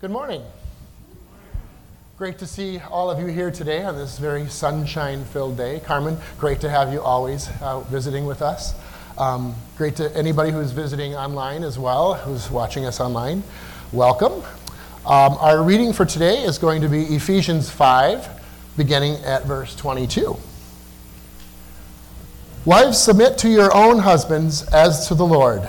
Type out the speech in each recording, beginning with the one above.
Good morning. Great to see all of you here today on this very sunshine filled day. Carmen, great to have you always uh, visiting with us. Um, great to anybody who's visiting online as well, who's watching us online. Welcome. Um, our reading for today is going to be Ephesians 5, beginning at verse 22. Wives, submit to your own husbands as to the Lord.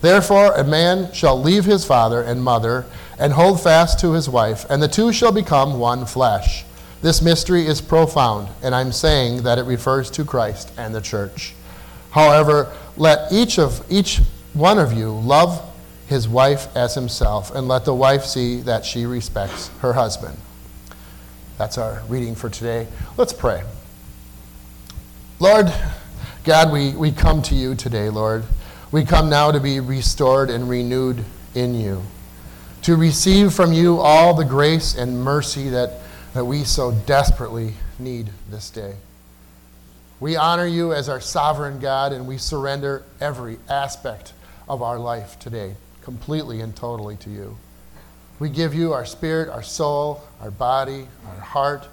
Therefore, a man shall leave his father and mother and hold fast to his wife, and the two shall become one flesh. This mystery is profound, and I'm saying that it refers to Christ and the church. However, let each of each one of you love his wife as himself, and let the wife see that she respects her husband. That's our reading for today. Let's pray. Lord God, we, we come to you today, Lord. We come now to be restored and renewed in you, to receive from you all the grace and mercy that, that we so desperately need this day. We honor you as our sovereign God, and we surrender every aspect of our life today, completely and totally to you. We give you our spirit, our soul, our body, our heart,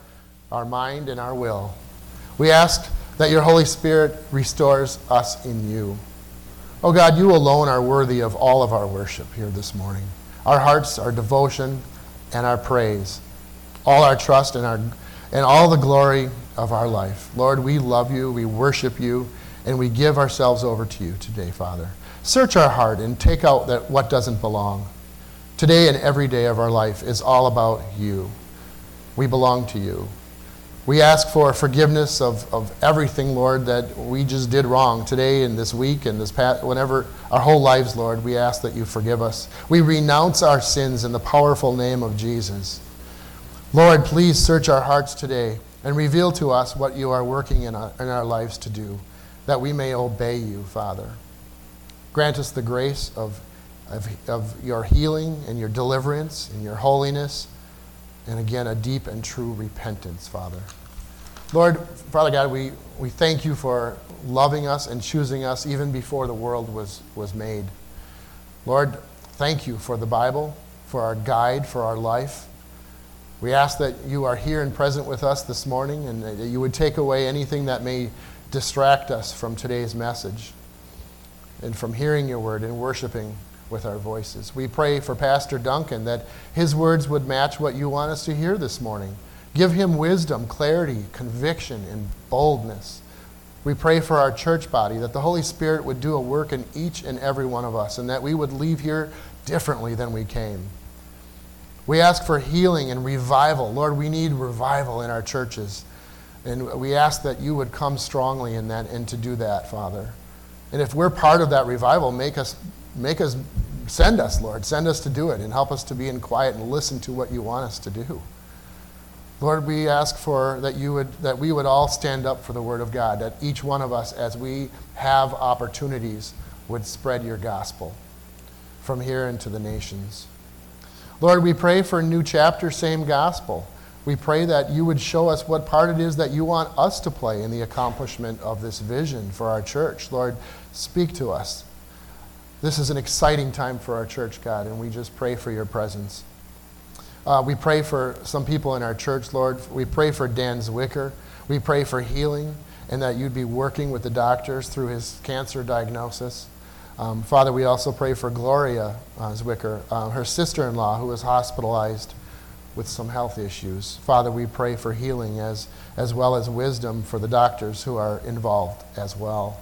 our mind, and our will. We ask that your Holy Spirit restores us in you. Oh God, you alone are worthy of all of our worship here this morning. Our hearts, our devotion, and our praise. All our trust and, our, and all the glory of our life. Lord, we love you, we worship you, and we give ourselves over to you today, Father. Search our heart and take out that what doesn't belong. Today and every day of our life is all about you. We belong to you. We ask for forgiveness of, of everything, Lord, that we just did wrong today and this week and this past, whenever our whole lives, Lord. We ask that you forgive us. We renounce our sins in the powerful name of Jesus. Lord, please search our hearts today and reveal to us what you are working in our, in our lives to do, that we may obey you, Father. Grant us the grace of, of, of your healing and your deliverance and your holiness and again, a deep and true repentance, Father. Lord, Father God, we, we thank you for loving us and choosing us even before the world was, was made. Lord, thank you for the Bible, for our guide, for our life. We ask that you are here and present with us this morning and that you would take away anything that may distract us from today's message and from hearing your word and worshiping with our voices. We pray for Pastor Duncan that his words would match what you want us to hear this morning. Give him wisdom, clarity, conviction, and boldness. We pray for our church body that the Holy Spirit would do a work in each and every one of us and that we would leave here differently than we came. We ask for healing and revival. Lord, we need revival in our churches. And we ask that you would come strongly in that and to do that, Father. And if we're part of that revival, make us make us send us, Lord. Send us to do it and help us to be in quiet and listen to what you want us to do. Lord, we ask for that you would that we would all stand up for the word of God, that each one of us as we have opportunities would spread your gospel from here into the nations. Lord, we pray for a new chapter, same gospel. We pray that you would show us what part it is that you want us to play in the accomplishment of this vision for our church. Lord, speak to us. This is an exciting time for our church, God, and we just pray for your presence. Uh, we pray for some people in our church, Lord. We pray for Dan Zwicker. We pray for healing and that you'd be working with the doctors through his cancer diagnosis. Um, Father, we also pray for Gloria uh, Zwicker, uh, her sister in law, who was hospitalized with some health issues. Father, we pray for healing as, as well as wisdom for the doctors who are involved as well.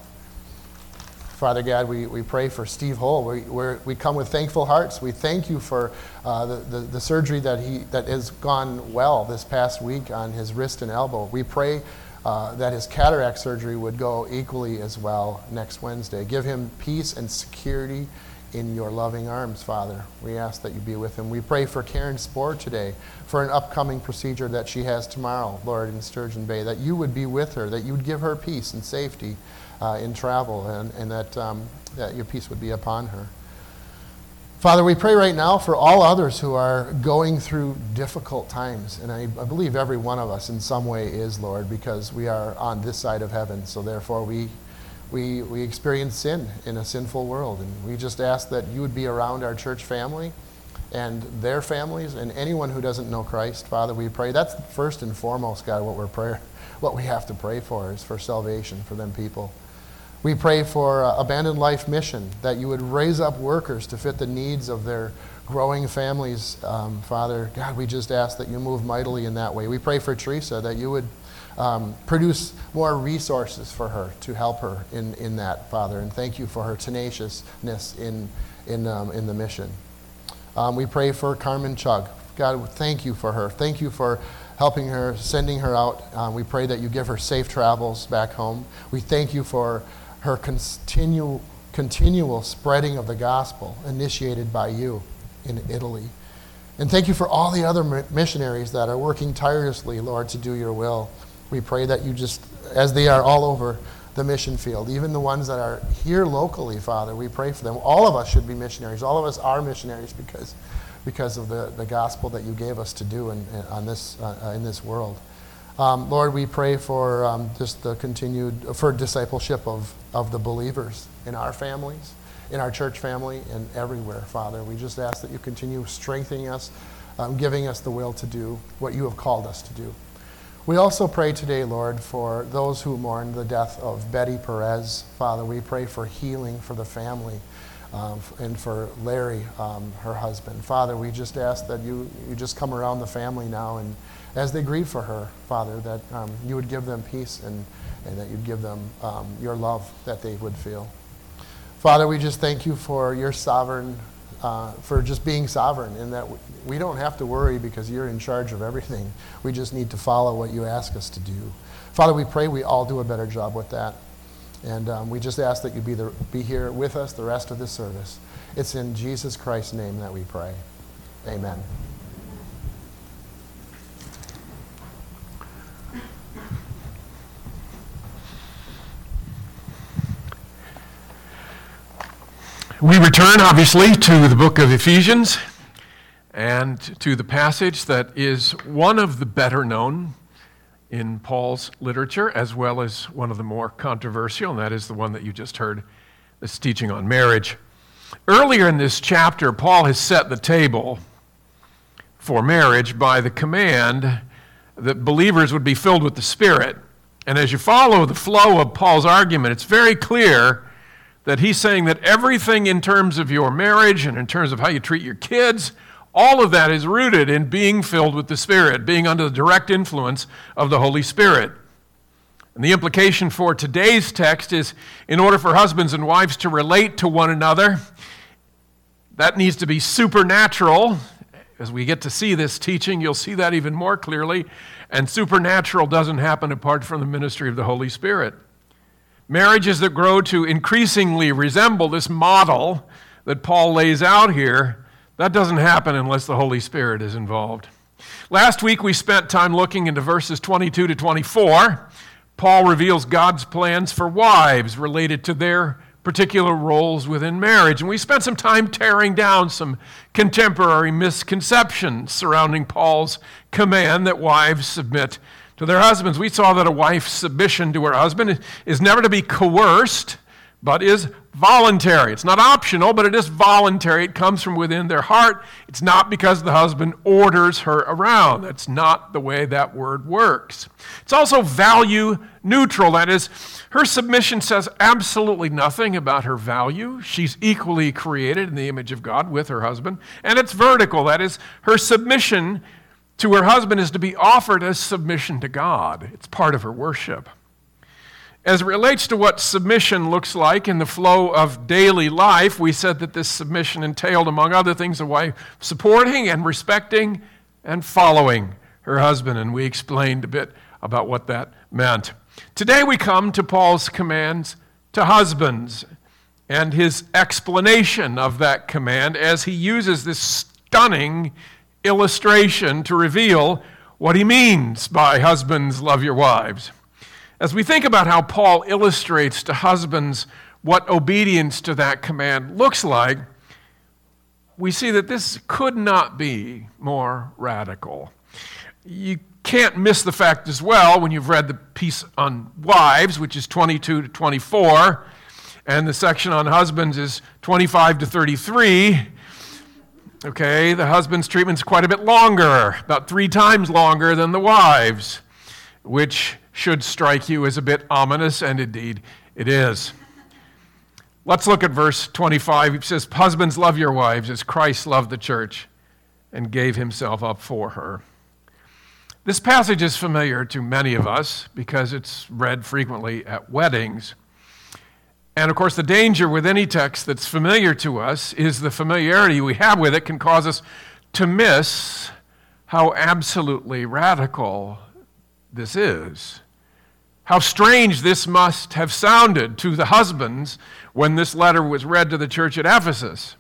Father God, we, we pray for Steve Hull. We, we come with thankful hearts. We thank you for uh, the, the, the, surgery that, he, that has gone well this past week on his wrist and elbow. We pray uh, that his cataract surgery would go equally as well next Wednesday. Give him peace and security in your loving arms, Father. We ask that you be with him. We pray for Karen Spohr today for an upcoming procedure that she has tomorrow, Lord, in Sturgeon Bay, that you would be with her, that you would give her peace and safety uh, in travel, and, and that, um, that your peace would be upon her. Father, we pray right now for all others who are going through difficult times. And I, I, believe every one of us in some way is, Lord, because we are on this side of heaven. So therefore, we we, we experience sin in a sinful world. And we just ask that you would be around our church family and their families and anyone who doesn't know Christ. Father, we pray. That's first and foremost, God, what we're prayer, what we have to pray for is for salvation for them people. We pray for uh, Abundant Life Mission, that you would raise up workers to fit the needs of their growing families. Um, Father, God, we just ask that you move mightily in that way. We pray for Teresa, that you would um, produce more resources for her to help her in, in that, Father. And thank you for her tenaciousness in, in, um, in the mission. Um, we pray for Carmen Chug. God, thank you for her. Thank you for helping her, sending her out. Um, we pray that you give her safe travels back home. We thank you for her continual, continual spreading of the gospel initiated by you in Italy. And thank you for all the other missionaries that are working tirelessly, Lord, to do your will. We pray that you just, as they are all over the mission field, even the ones that are here locally, Father, we pray for them. All of us should be missionaries. All of us are missionaries because, because of the, the gospel that you gave us to do in, in on this, uh, in this world. Um, Lord, we pray for um, just the continued, for discipleship of, of the believers in our families, in our church family, and everywhere, Father. We just ask that you continue strengthening us, um, giving us the will to do what you have called us to do. We also pray today, Lord, for those who mourn the death of Betty Perez. Father, we pray for healing for the family um, and for Larry, um, her husband. Father, we just ask that you, you just come around the family now and as they grieve for her, Father, that um, you would give them peace and, and that you'd give them um, your love that they would feel. Father, we just thank you for your sovereign uh, for just being sovereign in that we don't have to worry because you're in charge of everything. We just need to follow what you ask us to do. Father, we pray we all do a better job with that. And um, we just ask that you be, the, be here with us the rest of this service. It's in Jesus Christ's name that we pray. Amen. We return, obviously, to the book of Ephesians and to the passage that is one of the better known in Paul's literature, as well as one of the more controversial, and that is the one that you just heard, this teaching on marriage. Earlier in this chapter, Paul has set the table for marriage by the command that believers would be filled with the Spirit. And as you follow the flow of Paul's argument, it's very clear that he's saying that everything in terms of your marriage and in terms of how you treat your kids, all of that is rooted in being filled with the Spirit, being under the direct influence of the Holy Spirit. And the implication for today's text is in order for husbands and wives to relate to one another, that needs to be supernatural. As we get to see this teaching, you'll see that even more clearly. And supernatural doesn't happen apart from the ministry of the Holy Spirit. Marriages that grow to increasingly resemble this model that Paul lays out here, that doesn't happen unless the Holy Spirit is involved. Last week we spent time looking into verses 22 to 24. Paul reveals God's plans for wives related to their particular roles within marriage. And we spent some time tearing down some contemporary misconceptions surrounding Paul's command that wives submit to their husbands. We saw that a wife's submission to her husband is never to be coerced, but is voluntary. It's not optional, but it is voluntary. It comes from within their heart. It's not because the husband orders her around. That's not the way that word works. It's also value neutral. That is, her submission says absolutely nothing about her value. She's equally created in the image of God with her husband. And it's vertical. That is, her submission to her husband is to be offered as submission to God. It's part of her worship. As it relates to what submission looks like in the flow of daily life, we said that this submission entailed, among other things, a wife supporting and respecting and following her husband, and we explained a bit about what that meant. Today we come to Paul's commands to husbands and his explanation of that command as he uses this stunning illustration to reveal what he means by husbands, love your wives. As we think about how Paul illustrates to husbands what obedience to that command looks like, we see that this could not be more radical. You can't miss the fact as well when you've read the piece on wives, which is 22 to 24, and the section on husbands is 25 to 33. Okay, the husband's treatment's quite a bit longer, about three times longer than the wives, which should strike you as a bit ominous, and indeed it is. Let's look at verse 25. It says, Husbands, love your wives as Christ loved the church and gave himself up for her. This passage is familiar to many of us because it's read frequently at weddings. And of course, the danger with any text that's familiar to us is the familiarity we have with it can cause us to miss how absolutely radical this is. How strange this must have sounded to the husbands when this letter was read to the church at Ephesus.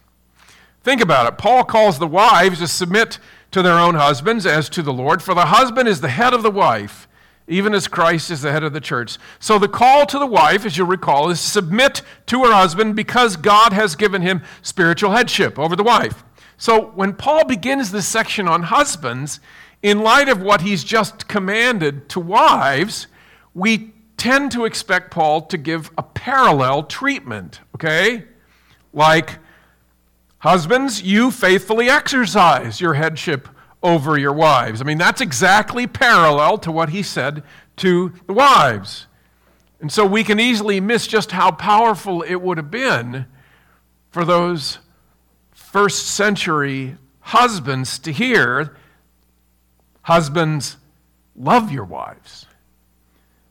Think about it. Paul calls the wives to submit to their own husbands as to the Lord, for the husband is the head of the wife, even as Christ is the head of the church. So the call to the wife, as you'll recall, is submit to her husband because God has given him spiritual headship over the wife. So when Paul begins this section on husbands, in light of what he's just commanded to wives, we tend to expect Paul to give a parallel treatment, okay? Like, Husbands, you faithfully exercise your headship over your wives. I mean, that's exactly parallel to what he said to the wives. And so we can easily miss just how powerful it would have been for those first century husbands to hear husbands, love your wives.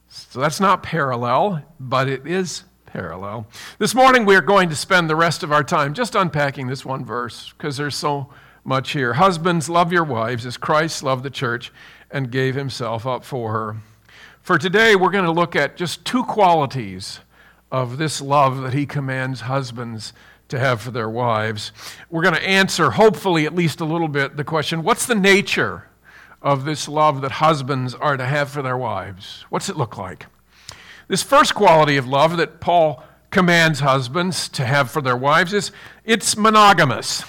So that's not parallel, but it is parallel. This morning, we are going to spend the rest of our time just unpacking this one verse because there's so much here. Husbands, love your wives as Christ loved the church and gave himself up for her. For today, we're going to look at just two qualities of this love that he commands husbands to have for their wives. We're going to answer, hopefully, at least a little bit, the question what's the nature of this love that husbands are to have for their wives? What's it look like? This first quality of love that Paul commands husbands to have for their wives is it's monogamous.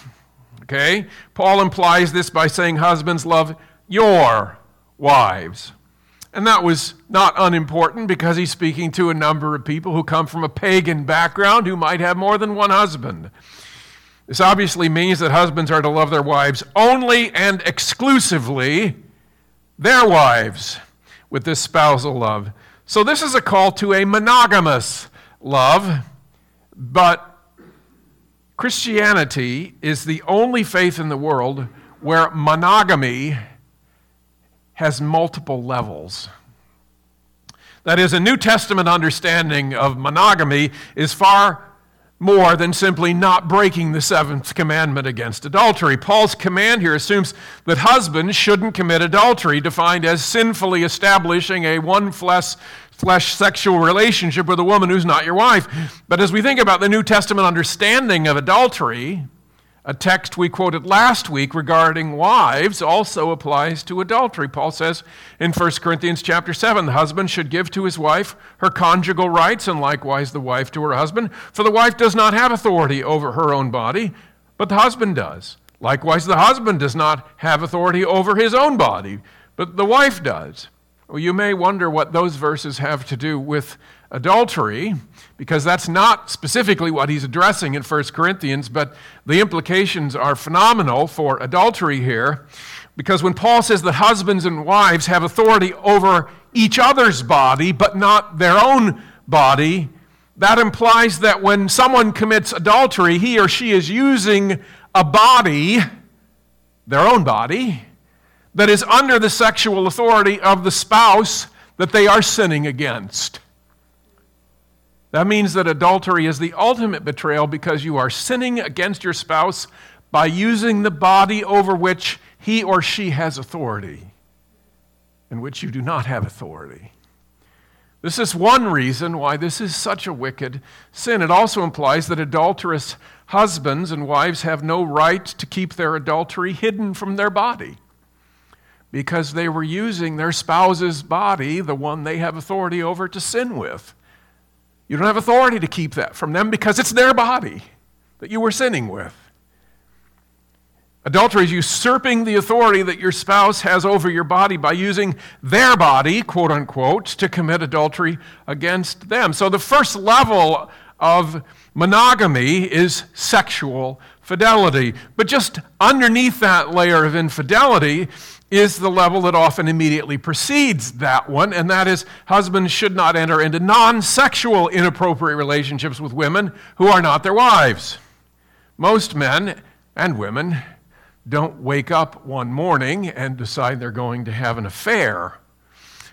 Okay? Paul implies this by saying husbands love your wives. And that was not unimportant because he's speaking to a number of people who come from a pagan background who might have more than one husband. This obviously means that husbands are to love their wives only and exclusively their wives with this spousal love. So, this is a call to a monogamous love, but Christianity is the only faith in the world where monogamy has multiple levels. That is, a New Testament understanding of monogamy is far more than simply not breaking the seventh commandment against adultery. Paul's command here assumes that husbands shouldn't commit adultery, defined as sinfully establishing a one flesh, flesh sexual relationship with a woman who's not your wife. But as we think about the New Testament understanding of adultery, a text we quoted last week regarding wives also applies to adultery. Paul says in 1 Corinthians chapter 7, the husband should give to his wife her conjugal rights, and likewise the wife to her husband. For the wife does not have authority over her own body, but the husband does. Likewise, the husband does not have authority over his own body, but the wife does. Well, you may wonder what those verses have to do with adultery, because that's not specifically what he's addressing in 1 Corinthians, but the implications are phenomenal for adultery here. Because when Paul says that husbands and wives have authority over each other's body, but not their own body, that implies that when someone commits adultery, he or she is using a body, their own body, that is under the sexual authority of the spouse that they are sinning against. That means that adultery is the ultimate betrayal because you are sinning against your spouse by using the body over which he or she has authority, in which you do not have authority. This is one reason why this is such a wicked sin. It also implies that adulterous husbands and wives have no right to keep their adultery hidden from their body because they were using their spouse's body, the one they have authority over, to sin with. You don't have authority to keep that from them because it's their body that you were sinning with. Adultery is usurping the authority that your spouse has over your body by using their body, quote unquote, to commit adultery against them. So the first level of monogamy is sexual fidelity. But just underneath that layer of infidelity is the level that often immediately precedes that one, and that is husbands should not enter into non sexual inappropriate relationships with women who are not their wives. Most men and women don't wake up one morning and decide they're going to have an affair.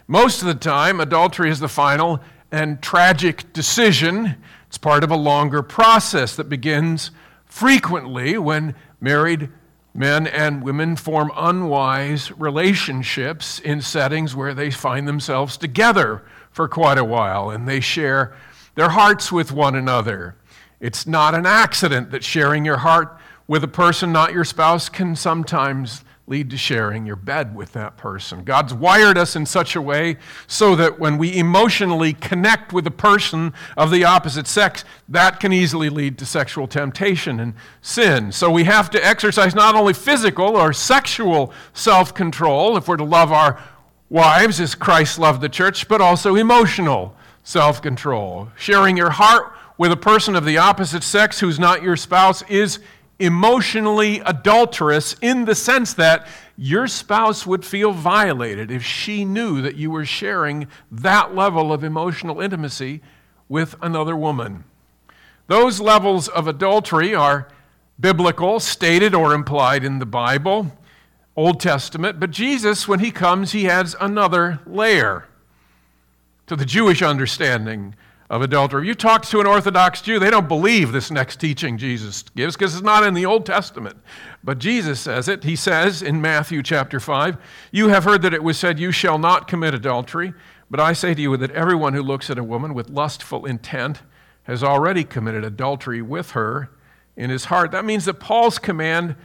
Most of the time, adultery is the final and tragic decision. It's part of a longer process that begins frequently when married men and women form unwise relationships in settings where they find themselves together for quite a while and they share their hearts with one another. It's not an accident that sharing your heart with a person not your spouse can sometimes lead to sharing your bed with that person. God's wired us in such a way so that when we emotionally connect with a person of the opposite sex, that can easily lead to sexual temptation and sin. So we have to exercise not only physical or sexual self control if we're to love our wives as Christ loved the church, but also emotional self control. Sharing your heart with a person of the opposite sex who's not your spouse is emotionally adulterous in the sense that your spouse would feel violated if she knew that you were sharing that level of emotional intimacy with another woman. Those levels of adultery are biblical, stated or implied in the Bible, Old Testament, but Jesus, when he comes, he adds another layer to the Jewish understanding of adultery. You talk to an Orthodox Jew, they don't believe this next teaching Jesus gives because it's not in the Old Testament. But Jesus says it. He says in Matthew chapter 5, You have heard that it was said, You shall not commit adultery. But I say to you that everyone who looks at a woman with lustful intent has already committed adultery with her in his heart. That means that Paul's command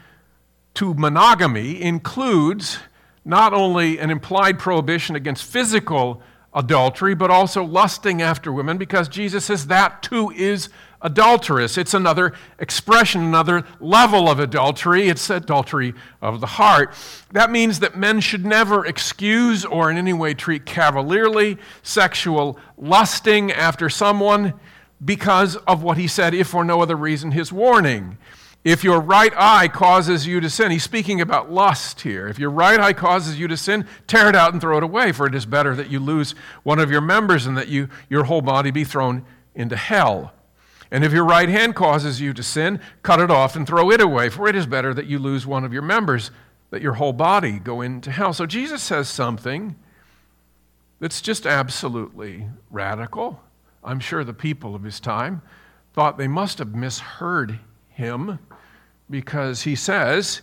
to monogamy includes not only an implied prohibition against physical adultery, but also lusting after women, because Jesus says that too is adulterous. It's another expression, another level of adultery. It's adultery of the heart. That means that men should never excuse or in any way treat cavalierly sexual lusting after someone because of what he said, if for no other reason, his warning. If your right eye causes you to sin, he's speaking about lust here. If your right eye causes you to sin, tear it out and throw it away, for it is better that you lose one of your members and that you, your whole body be thrown into hell. And if your right hand causes you to sin, cut it off and throw it away, for it is better that you lose one of your members, that your whole body go into hell. So Jesus says something that's just absolutely radical. I'm sure the people of his time thought they must have misheard him because he says,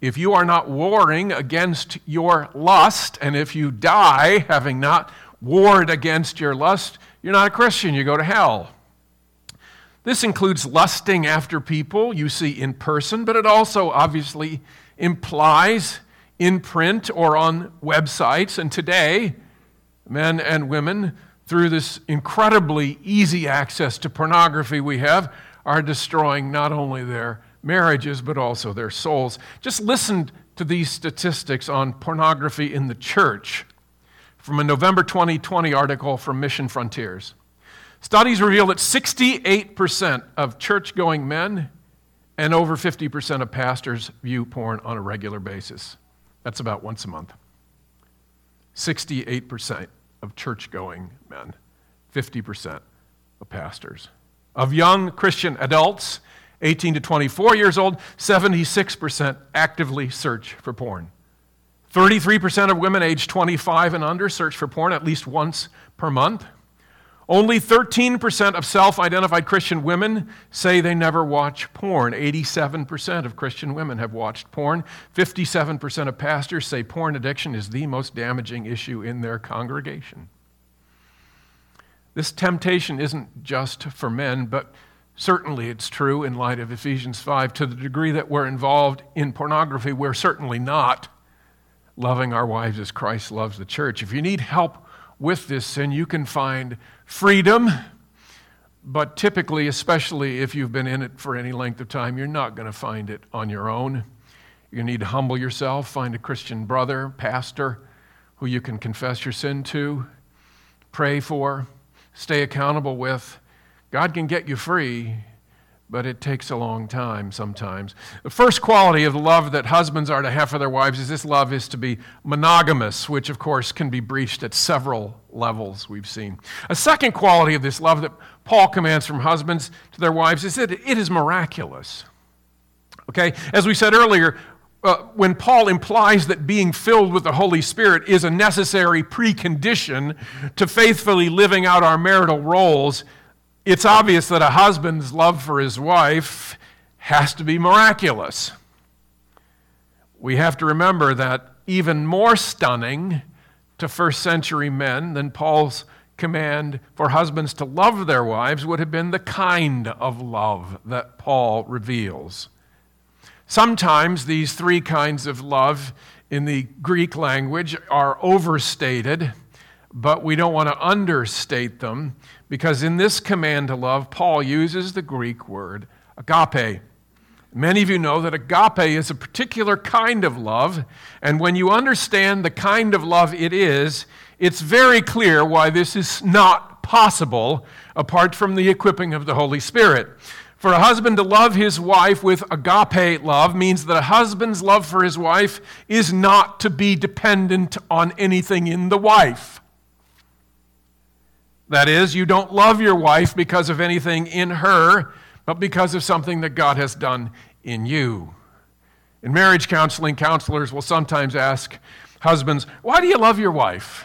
if you are not warring against your lust, and if you die having not warred against your lust, you're not a Christian, you go to hell. This includes lusting after people you see in person, but it also obviously implies in print or on websites. And today, men and women, through this incredibly easy access to pornography we have, are destroying not only their marriages, but also their souls. Just listen to these statistics on pornography in the church from a November 2020 article from Mission Frontiers. Studies reveal that 68% of church going men and over 50% of pastors view porn on a regular basis. That's about once a month. 68% of church going men, 50% of pastors. Of young Christian adults, 18 to 24 years old, 76% actively search for porn. 33% of women aged 25 and under search for porn at least once per month. Only 13% of self identified Christian women say they never watch porn. 87% of Christian women have watched porn. 57% of pastors say porn addiction is the most damaging issue in their congregation. This temptation isn't just for men, but certainly it's true in light of Ephesians 5. To the degree that we're involved in pornography, we're certainly not loving our wives as Christ loves the church. If you need help with this sin, you can find freedom, but typically, especially if you've been in it for any length of time, you're not going to find it on your own. You need to humble yourself, find a Christian brother, pastor, who you can confess your sin to, pray for, stay accountable with. God can get you free but it takes a long time sometimes. The first quality of the love that husbands are to have for their wives is this love is to be monogamous, which of course can be breached at several levels we've seen. A second quality of this love that Paul commands from husbands to their wives is that it is miraculous. Okay, as we said earlier, uh, when Paul implies that being filled with the Holy Spirit is a necessary precondition to faithfully living out our marital roles, it's obvious that a husband's love for his wife has to be miraculous. We have to remember that even more stunning to first century men than Paul's command for husbands to love their wives would have been the kind of love that Paul reveals. Sometimes these three kinds of love in the Greek language are overstated, but we don't want to understate them because in this command to love, Paul uses the Greek word agape. Many of you know that agape is a particular kind of love, and when you understand the kind of love it is, it's very clear why this is not possible apart from the equipping of the Holy Spirit. For a husband to love his wife with agape love means that a husband's love for his wife is not to be dependent on anything in the wife. That is, you don't love your wife because of anything in her, but because of something that God has done in you. In marriage counseling, counselors will sometimes ask husbands, Why do you love your wife?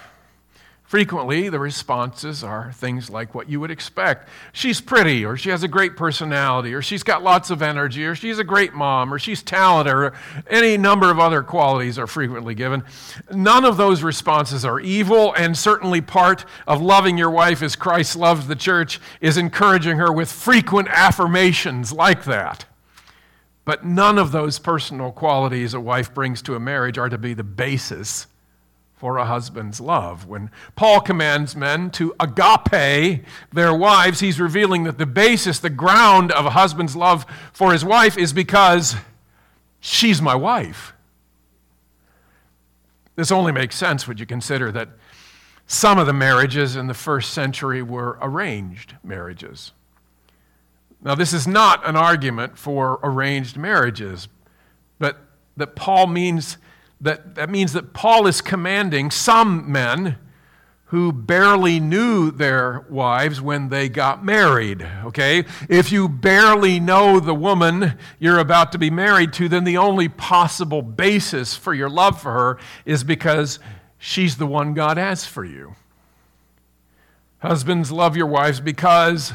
Frequently, the responses are things like what you would expect. She's pretty, or she has a great personality, or she's got lots of energy, or she's a great mom, or she's talented, or any number of other qualities are frequently given. None of those responses are evil, and certainly part of loving your wife as Christ loves the church is encouraging her with frequent affirmations like that. But none of those personal qualities a wife brings to a marriage are to be the basis for a husband's love. When Paul commands men to agape their wives, he's revealing that the basis, the ground of a husband's love for his wife is because she's my wife. This only makes sense when you consider that some of the marriages in the first century were arranged marriages. Now, this is not an argument for arranged marriages, but that Paul means that, that means that Paul is commanding some men who barely knew their wives when they got married. Okay? If you barely know the woman you're about to be married to, then the only possible basis for your love for her is because she's the one God has for you. Husbands, love your wives because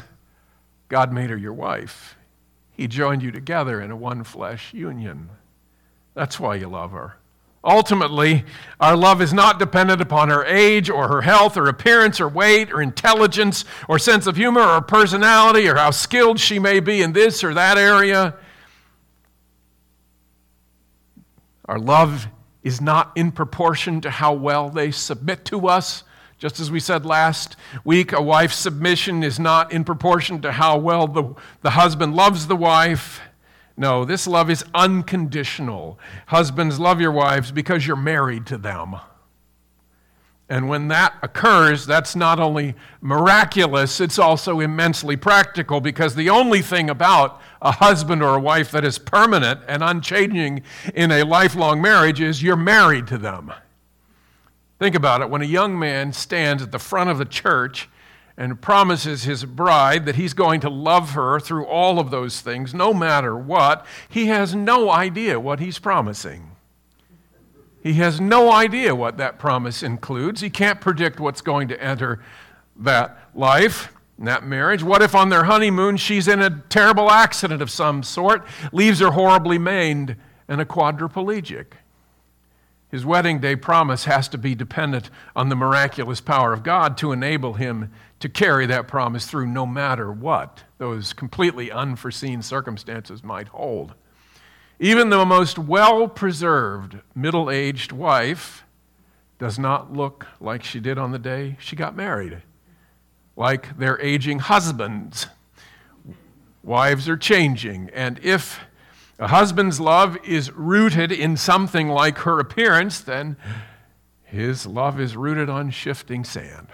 God made her your wife. He joined you together in a one flesh union. That's why you love her. Ultimately, our love is not dependent upon her age or her health or appearance or weight or intelligence or sense of humor or personality or how skilled she may be in this or that area. Our love is not in proportion to how well they submit to us. Just as we said last week, a wife's submission is not in proportion to how well the, the husband loves the wife. No, this love is unconditional. Husbands, love your wives because you're married to them. And when that occurs, that's not only miraculous, it's also immensely practical because the only thing about a husband or a wife that is permanent and unchanging in a lifelong marriage is you're married to them. Think about it. When a young man stands at the front of the church and promises his bride that he's going to love her through all of those things, no matter what, he has no idea what he's promising. He has no idea what that promise includes. He can't predict what's going to enter that life, that marriage. What if on their honeymoon she's in a terrible accident of some sort, leaves her horribly maimed and a quadriplegic? His wedding day promise has to be dependent on the miraculous power of God to enable him to carry that promise through no matter what those completely unforeseen circumstances might hold. Even the most well preserved middle aged wife does not look like she did on the day she got married, like their aging husbands. Wives are changing, and if a husband's love is rooted in something like her appearance, then his love is rooted on shifting sand.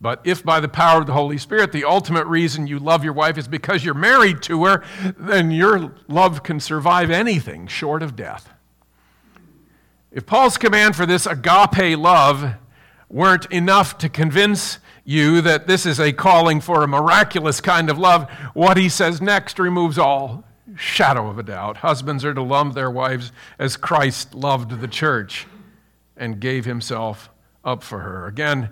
But if by the power of the Holy Spirit, the ultimate reason you love your wife is because you're married to her, then your love can survive anything short of death. If Paul's command for this agape love weren't enough to convince you that this is a calling for a miraculous kind of love, what he says next removes all shadow of a doubt. Husbands are to love their wives as Christ loved the church and gave himself up for her. Again,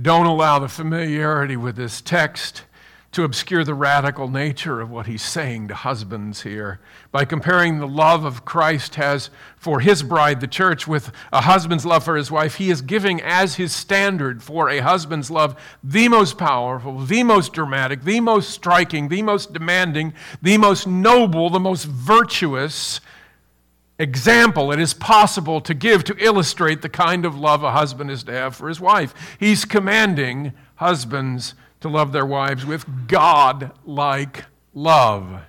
don't allow the familiarity with this text to obscure the radical nature of what he's saying to husbands here. By comparing the love of Christ has for his bride, the church, with a husband's love for his wife, he is giving as his standard for a husband's love the most powerful, the most dramatic, the most striking, the most demanding, the most noble, the most virtuous example it is possible to give to illustrate the kind of love a husband is to have for his wife. He's commanding husbands to love their wives with God like love.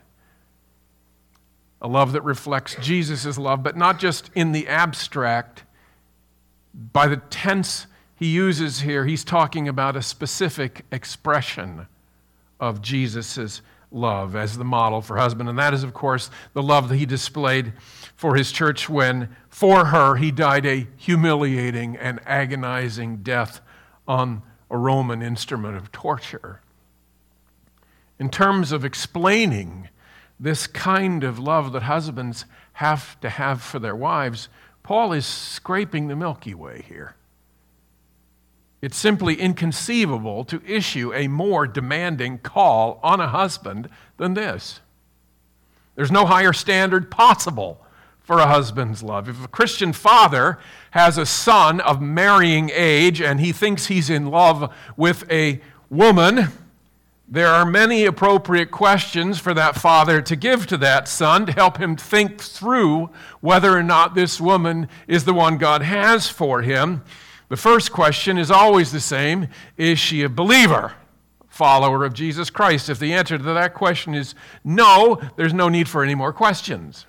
A love that reflects Jesus' love, but not just in the abstract. By the tense he uses here, he's talking about a specific expression of Jesus' love as the model for husband. And that is, of course, the love that he displayed for his church when, for her, he died a humiliating and agonizing death on a Roman instrument of torture. In terms of explaining this kind of love that husbands have to have for their wives, Paul is scraping the Milky Way here. It's simply inconceivable to issue a more demanding call on a husband than this. There's no higher standard possible for a husband's love. If a Christian father has a son of marrying age and he thinks he's in love with a woman, there are many appropriate questions for that father to give to that son to help him think through whether or not this woman is the one God has for him. The first question is always the same Is she a believer? Follower of Jesus Christ. If the answer to that question is no, there's no need for any more questions.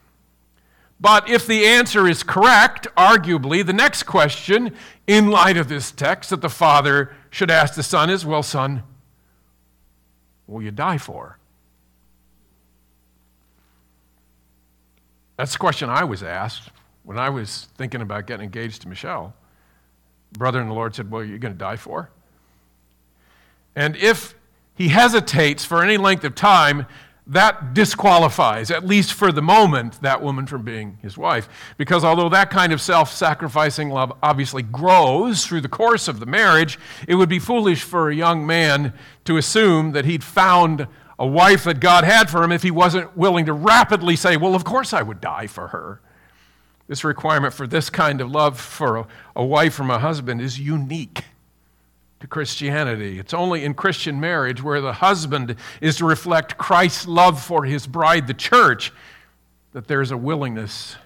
But if the answer is correct, arguably, the next question, in light of this text, that the father should ask the son is well, son, will you die for? That's the question I was asked when I was thinking about getting engaged to Michelle. Brother in the Lord said, Well, you're going to die for? And if he hesitates for any length of time, that disqualifies, at least for the moment, that woman from being his wife. Because although that kind of self sacrificing love obviously grows through the course of the marriage, it would be foolish for a young man to assume that he'd found a wife that God had for him if he wasn't willing to rapidly say, Well, of course I would die for her. This requirement for this kind of love for a, a wife from a husband is unique to Christianity. It's only in Christian marriage where the husband is to reflect Christ's love for his bride, the church, that there's a willingness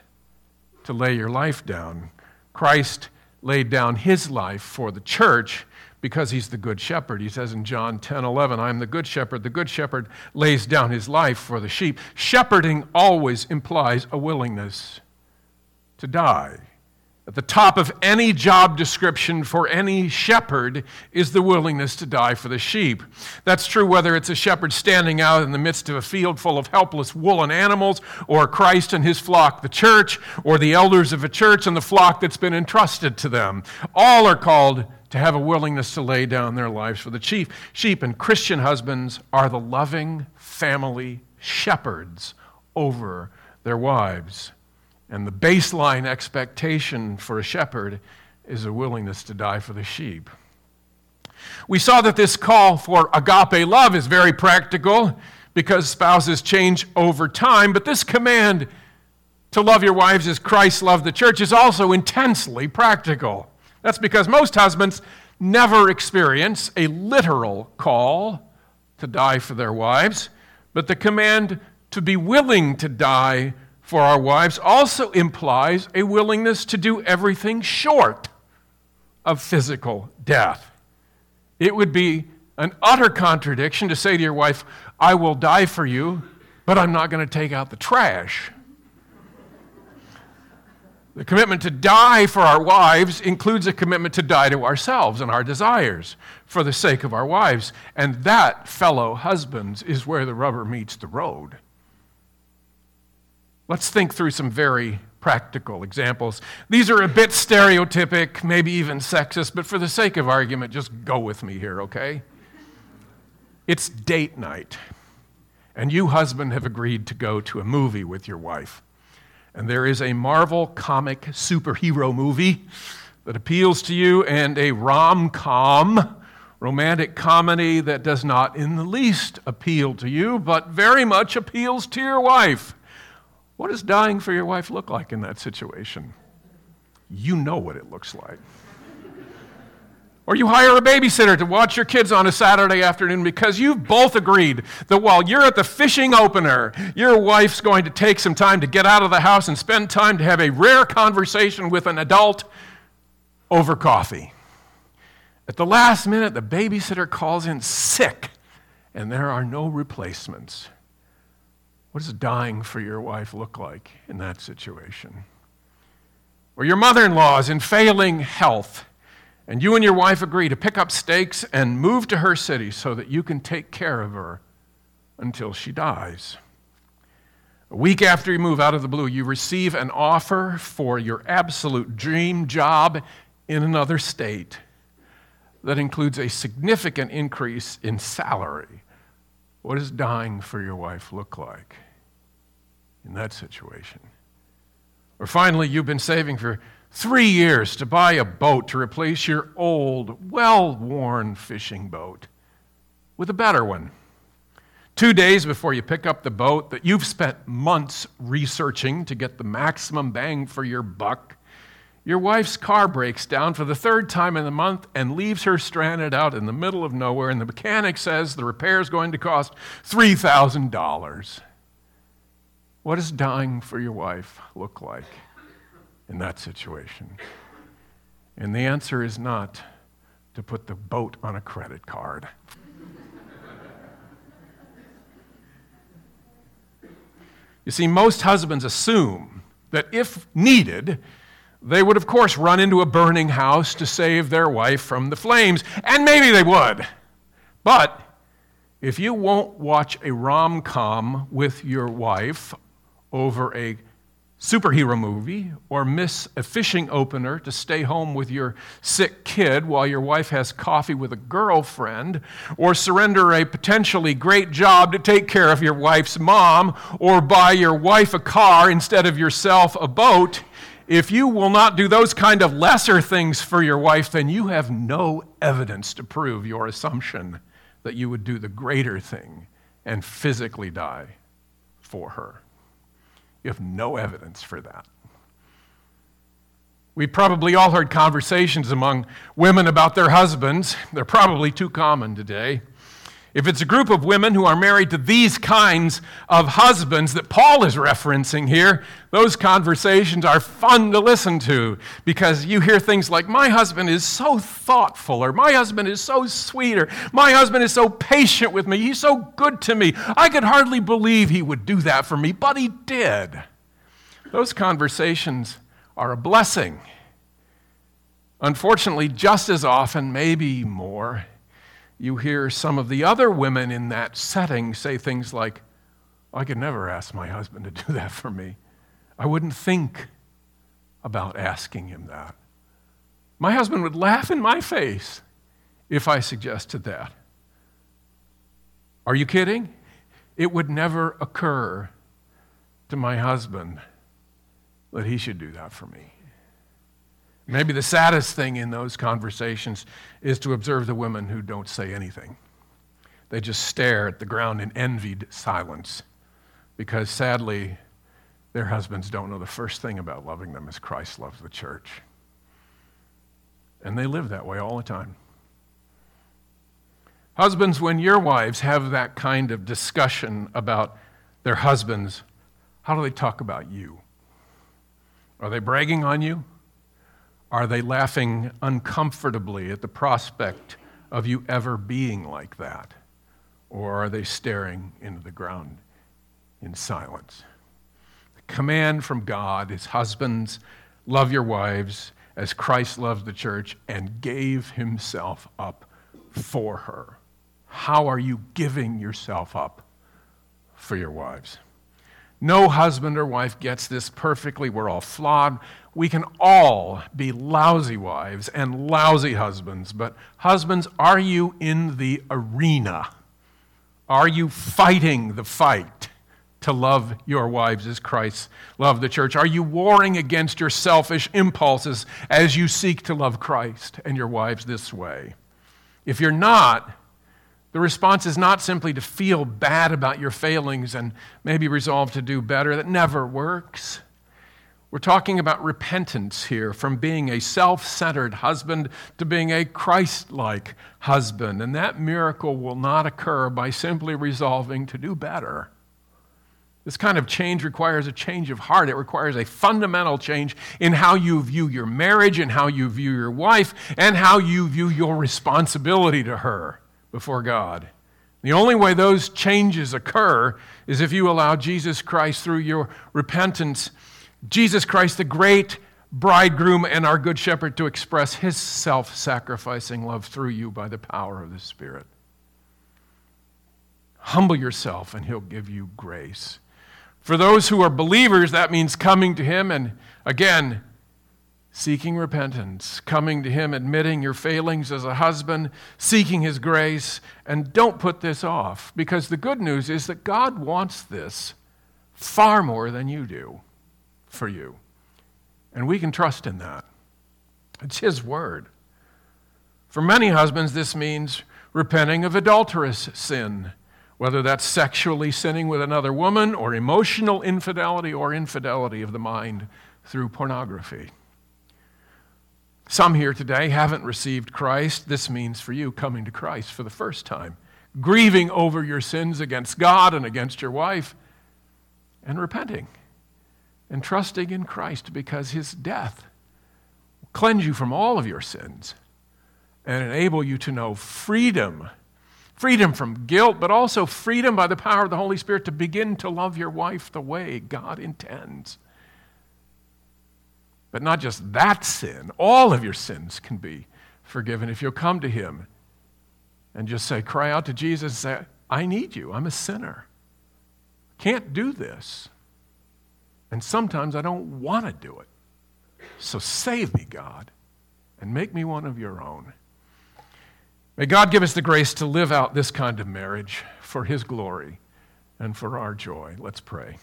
to lay your life down. Christ laid down his life for the church because he's the good shepherd. He says in John 10 11, I am the good shepherd. The good shepherd lays down his life for the sheep. Shepherding always implies a willingness to die. At the top of any job description for any shepherd is the willingness to die for the sheep. That's true whether it's a shepherd standing out in the midst of a field full of helpless woolen animals, or Christ and his flock, the church, or the elders of a church and the flock that's been entrusted to them. All are called to have a willingness to lay down their lives for the sheep. Sheep and Christian husbands are the loving family shepherds over their wives. And the baseline expectation for a shepherd is a willingness to die for the sheep. We saw that this call for agape love is very practical because spouses change over time, but this command to love your wives as Christ loved the church is also intensely practical. That's because most husbands never experience a literal call to die for their wives, but the command to be willing to die for our wives also implies a willingness to do everything short of physical death. It would be an utter contradiction to say to your wife, I will die for you, but I'm not going to take out the trash. The commitment to die for our wives includes a commitment to die to ourselves and our desires for the sake of our wives. And that, fellow husbands, is where the rubber meets the road. Let's think through some very practical examples. These are a bit stereotypic, maybe even sexist, but for the sake of argument, just go with me here, okay? It's date night, and you, husband, have agreed to go to a movie with your wife and there is a Marvel comic superhero movie that appeals to you, and a rom com, romantic comedy that does not in the least appeal to you, but very much appeals to your wife. What does dying for your wife look like in that situation? You know what it looks like. Or you hire a babysitter to watch your kids on a Saturday afternoon because you've both agreed that while you're at the fishing opener, your wife's going to take some time to get out of the house and spend time to have a rare conversation with an adult over coffee. At the last minute, the babysitter calls in sick and there are no replacements. What does dying for your wife look like in that situation? Or your mother in law is in failing health and you and your wife agree to pick up stakes and move to her city so that you can take care of her until she dies. A week after you move out of the blue, you receive an offer for your absolute dream job in another state that includes a significant increase in salary. What does dying for your wife look like in that situation? Or finally, you've been saving for Three years to buy a boat to replace your old, well worn fishing boat with a better one. Two days before you pick up the boat that you've spent months researching to get the maximum bang for your buck, your wife's car breaks down for the third time in the month and leaves her stranded out in the middle of nowhere, and the mechanic says the repair is going to cost $3,000. What does dying for your wife look like? in that situation? And the answer is not to put the boat on a credit card. you see, most husbands assume that if needed, they would, of course, run into a burning house to save their wife from the flames. And maybe they would. But if you won't watch a rom com with your wife over a superhero movie or miss a fishing opener to stay home with your sick kid while your wife has coffee with a girlfriend, or surrender a potentially great job to take care of your wife's mom, or buy your wife a car instead of yourself a boat, if you will not do those kind of lesser things for your wife, then you have no evidence to prove your assumption that you would do the greater thing and physically die for her. You have no evidence for that. We've probably all heard conversations among women about their husbands. They're probably too common today. If it's a group of women who are married to these kinds of husbands that Paul is referencing here, those conversations are fun to listen to because you hear things like, My husband is so thoughtful, or My husband is so sweet, or My husband is so patient with me, he's so good to me. I could hardly believe he would do that for me, but he did. Those conversations are a blessing. Unfortunately, just as often, maybe more, you hear some of the other women in that setting say things like, I could never ask my husband to do that for me. I wouldn't think about asking him that. My husband would laugh in my face if I suggested that. Are you kidding? It would never occur to my husband that he should do that for me. Maybe the saddest thing in those conversations is to observe the women who don't say anything. They just stare at the ground in envied silence because sadly, their husbands don't know the first thing about loving them as Christ loves the church. And they live that way all the time. Husbands, when your wives have that kind of discussion about their husbands, how do they talk about you? Are they bragging on you? Are they laughing uncomfortably at the prospect of you ever being like that? Or are they staring into the ground in silence? The command from God is husbands, love your wives as Christ loved the church and gave himself up for her. How are you giving yourself up for your wives? No husband or wife gets this perfectly. We're all flawed. We can all be lousy wives and lousy husbands, but husbands, are you in the arena? Are you fighting the fight to love your wives as Christ loved the church? Are you warring against your selfish impulses as you seek to love Christ and your wives this way? If you're not, the response is not simply to feel bad about your failings and maybe resolve to do better. That never works. We're talking about repentance here from being a self centered husband to being a Christ like husband. And that miracle will not occur by simply resolving to do better. This kind of change requires a change of heart. It requires a fundamental change in how you view your marriage and how you view your wife and how you view your responsibility to her before God. The only way those changes occur is if you allow Jesus Christ through your repentance, Jesus Christ, the great bridegroom and our good shepherd, to express his self sacrificing love through you by the power of the Spirit. Humble yourself, and he'll give you grace. For those who are believers, that means coming to him and again, seeking repentance, coming to Him, admitting your failings as a husband, seeking His grace, and don't put this off because the good news is that God wants this far more than you do for you. And we can trust in that. It's His word. For many husbands, this means repenting of adulterous sin, whether that's sexually sinning with another woman, or emotional infidelity, or infidelity of the mind through pornography. Some here today haven't received Christ. This means for you coming to Christ for the first time, grieving over your sins against God and against your wife, and repenting and trusting in Christ because his death will cleanse you from all of your sins and enable you to know freedom freedom from guilt, but also freedom by the power of the Holy Spirit to begin to love your wife the way God intends. But not just that sin, all of your sins can be forgiven if you'll come to Him and just say, cry out to Jesus and say, I need you. I'm a sinner. Can't do this. And sometimes I don't want to do it. So save me, God, and make me one of your own. May God give us the grace to live out this kind of marriage for His glory and for our joy. Let's pray.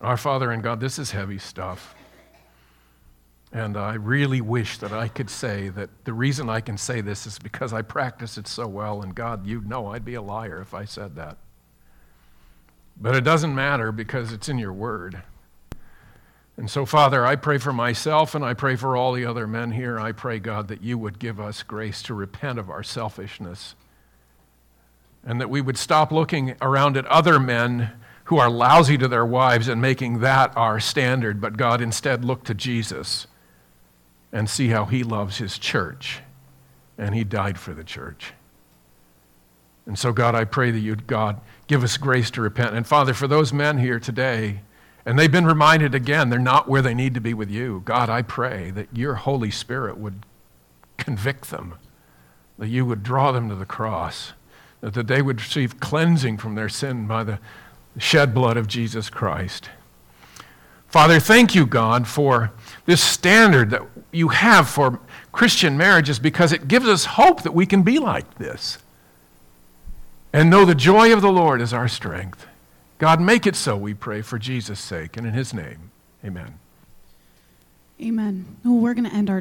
Our Father and God, this is heavy stuff. And I really wish that I could say that the reason I can say this is because I practice it so well. And God, you know I'd be a liar if I said that. But it doesn't matter because it's in your word. And so, Father, I pray for myself and I pray for all the other men here. I pray, God, that you would give us grace to repent of our selfishness and that we would stop looking around at other men who are lousy to their wives and making that our standard, but God instead look to Jesus and see how he loves his church. And he died for the church. And so, God, I pray that you'd, God, give us grace to repent. And Father, for those men here today, and they've been reminded again, they're not where they need to be with you. God, I pray that your Holy Spirit would convict them, that you would draw them to the cross, that they would receive cleansing from their sin by the shed blood of Jesus Christ. Father, thank you, God, for this standard that you have for Christian marriages because it gives us hope that we can be like this and know the joy of the Lord is our strength. God, make it so, we pray, for Jesus' sake and in his name. Amen. Amen. Well, we're going to end our